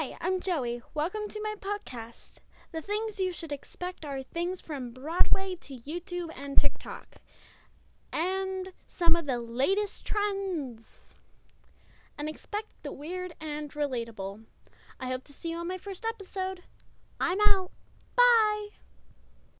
Hi, I'm Joey. Welcome to my podcast. The things you should expect are things from Broadway to YouTube and TikTok, and some of the latest trends. And expect the weird and relatable. I hope to see you on my first episode. I'm out.